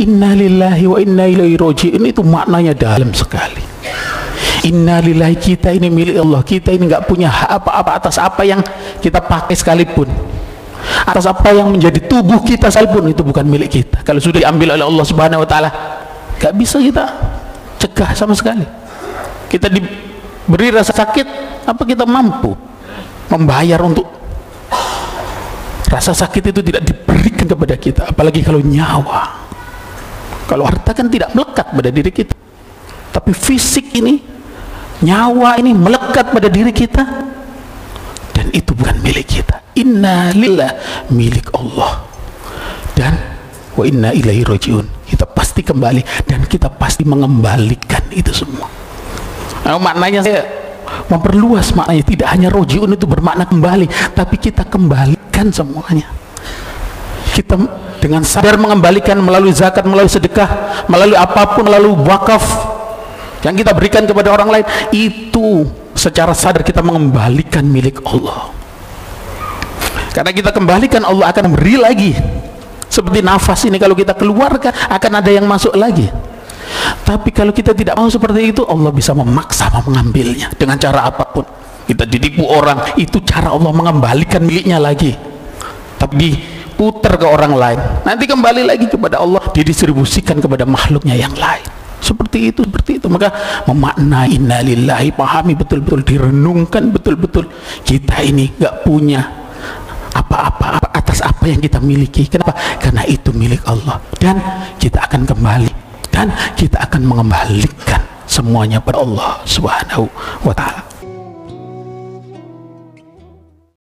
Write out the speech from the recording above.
inna lillahi wa inna ilaihi roji'un. Itu maknanya dalam sekali. Inna lillahi kita ini milik Allah. Kita ini nggak punya apa-apa atas apa yang kita pakai sekalipun. Atas apa yang menjadi tubuh kita sekalipun itu bukan milik kita. Kalau sudah diambil oleh Allah subhanahu wa ta'ala nggak bisa kita cegah sama sekali. Kita diberi rasa sakit apa kita mampu membayar untuk rasa sakit itu tidak diberikan kepada kita? Apalagi kalau nyawa kalau harta kan tidak melekat pada diri kita. Tapi fisik ini nyawa ini melekat pada diri kita. Dan itu bukan milik kita. Inna lillah milik Allah. Dan wa inna ilaihi rojiun kita pasti kembali dan kita pasti mengembalikan itu semua. Nah, maknanya saya memperluas maknanya. Tidak hanya rojiun itu bermakna kembali tapi kita kembalikan semuanya. Kita dengan sadar mengembalikan melalui zakat melalui sedekah melalui apa pun melalui wakaf yang kita berikan kepada orang lain itu secara sadar kita mengembalikan milik Allah. Karena kita kembalikan Allah akan beri lagi. Seperti nafas ini kalau kita keluarkan akan ada yang masuk lagi. Tapi kalau kita tidak mau seperti itu Allah bisa memaksa mengambilnya. Dengan cara apa pun. Kita ditipu orang itu cara Allah mengembalikan miliknya lagi. Tapi diputar ke orang lain. Nanti kembali lagi kepada Allah didistribusikan kepada makhluknya yang lain. Seperti itu seperti itu. Maka memaknai innalillahi pahami betul-betul direnungkan betul-betul. Kita ini gak punya apa-apa atas apa yang kita miliki. Kenapa? karena itu milik Allah. Dan kita akan kembali. Dan kita akan mengembalikan semuanya pada Allah Subhanahu wa taala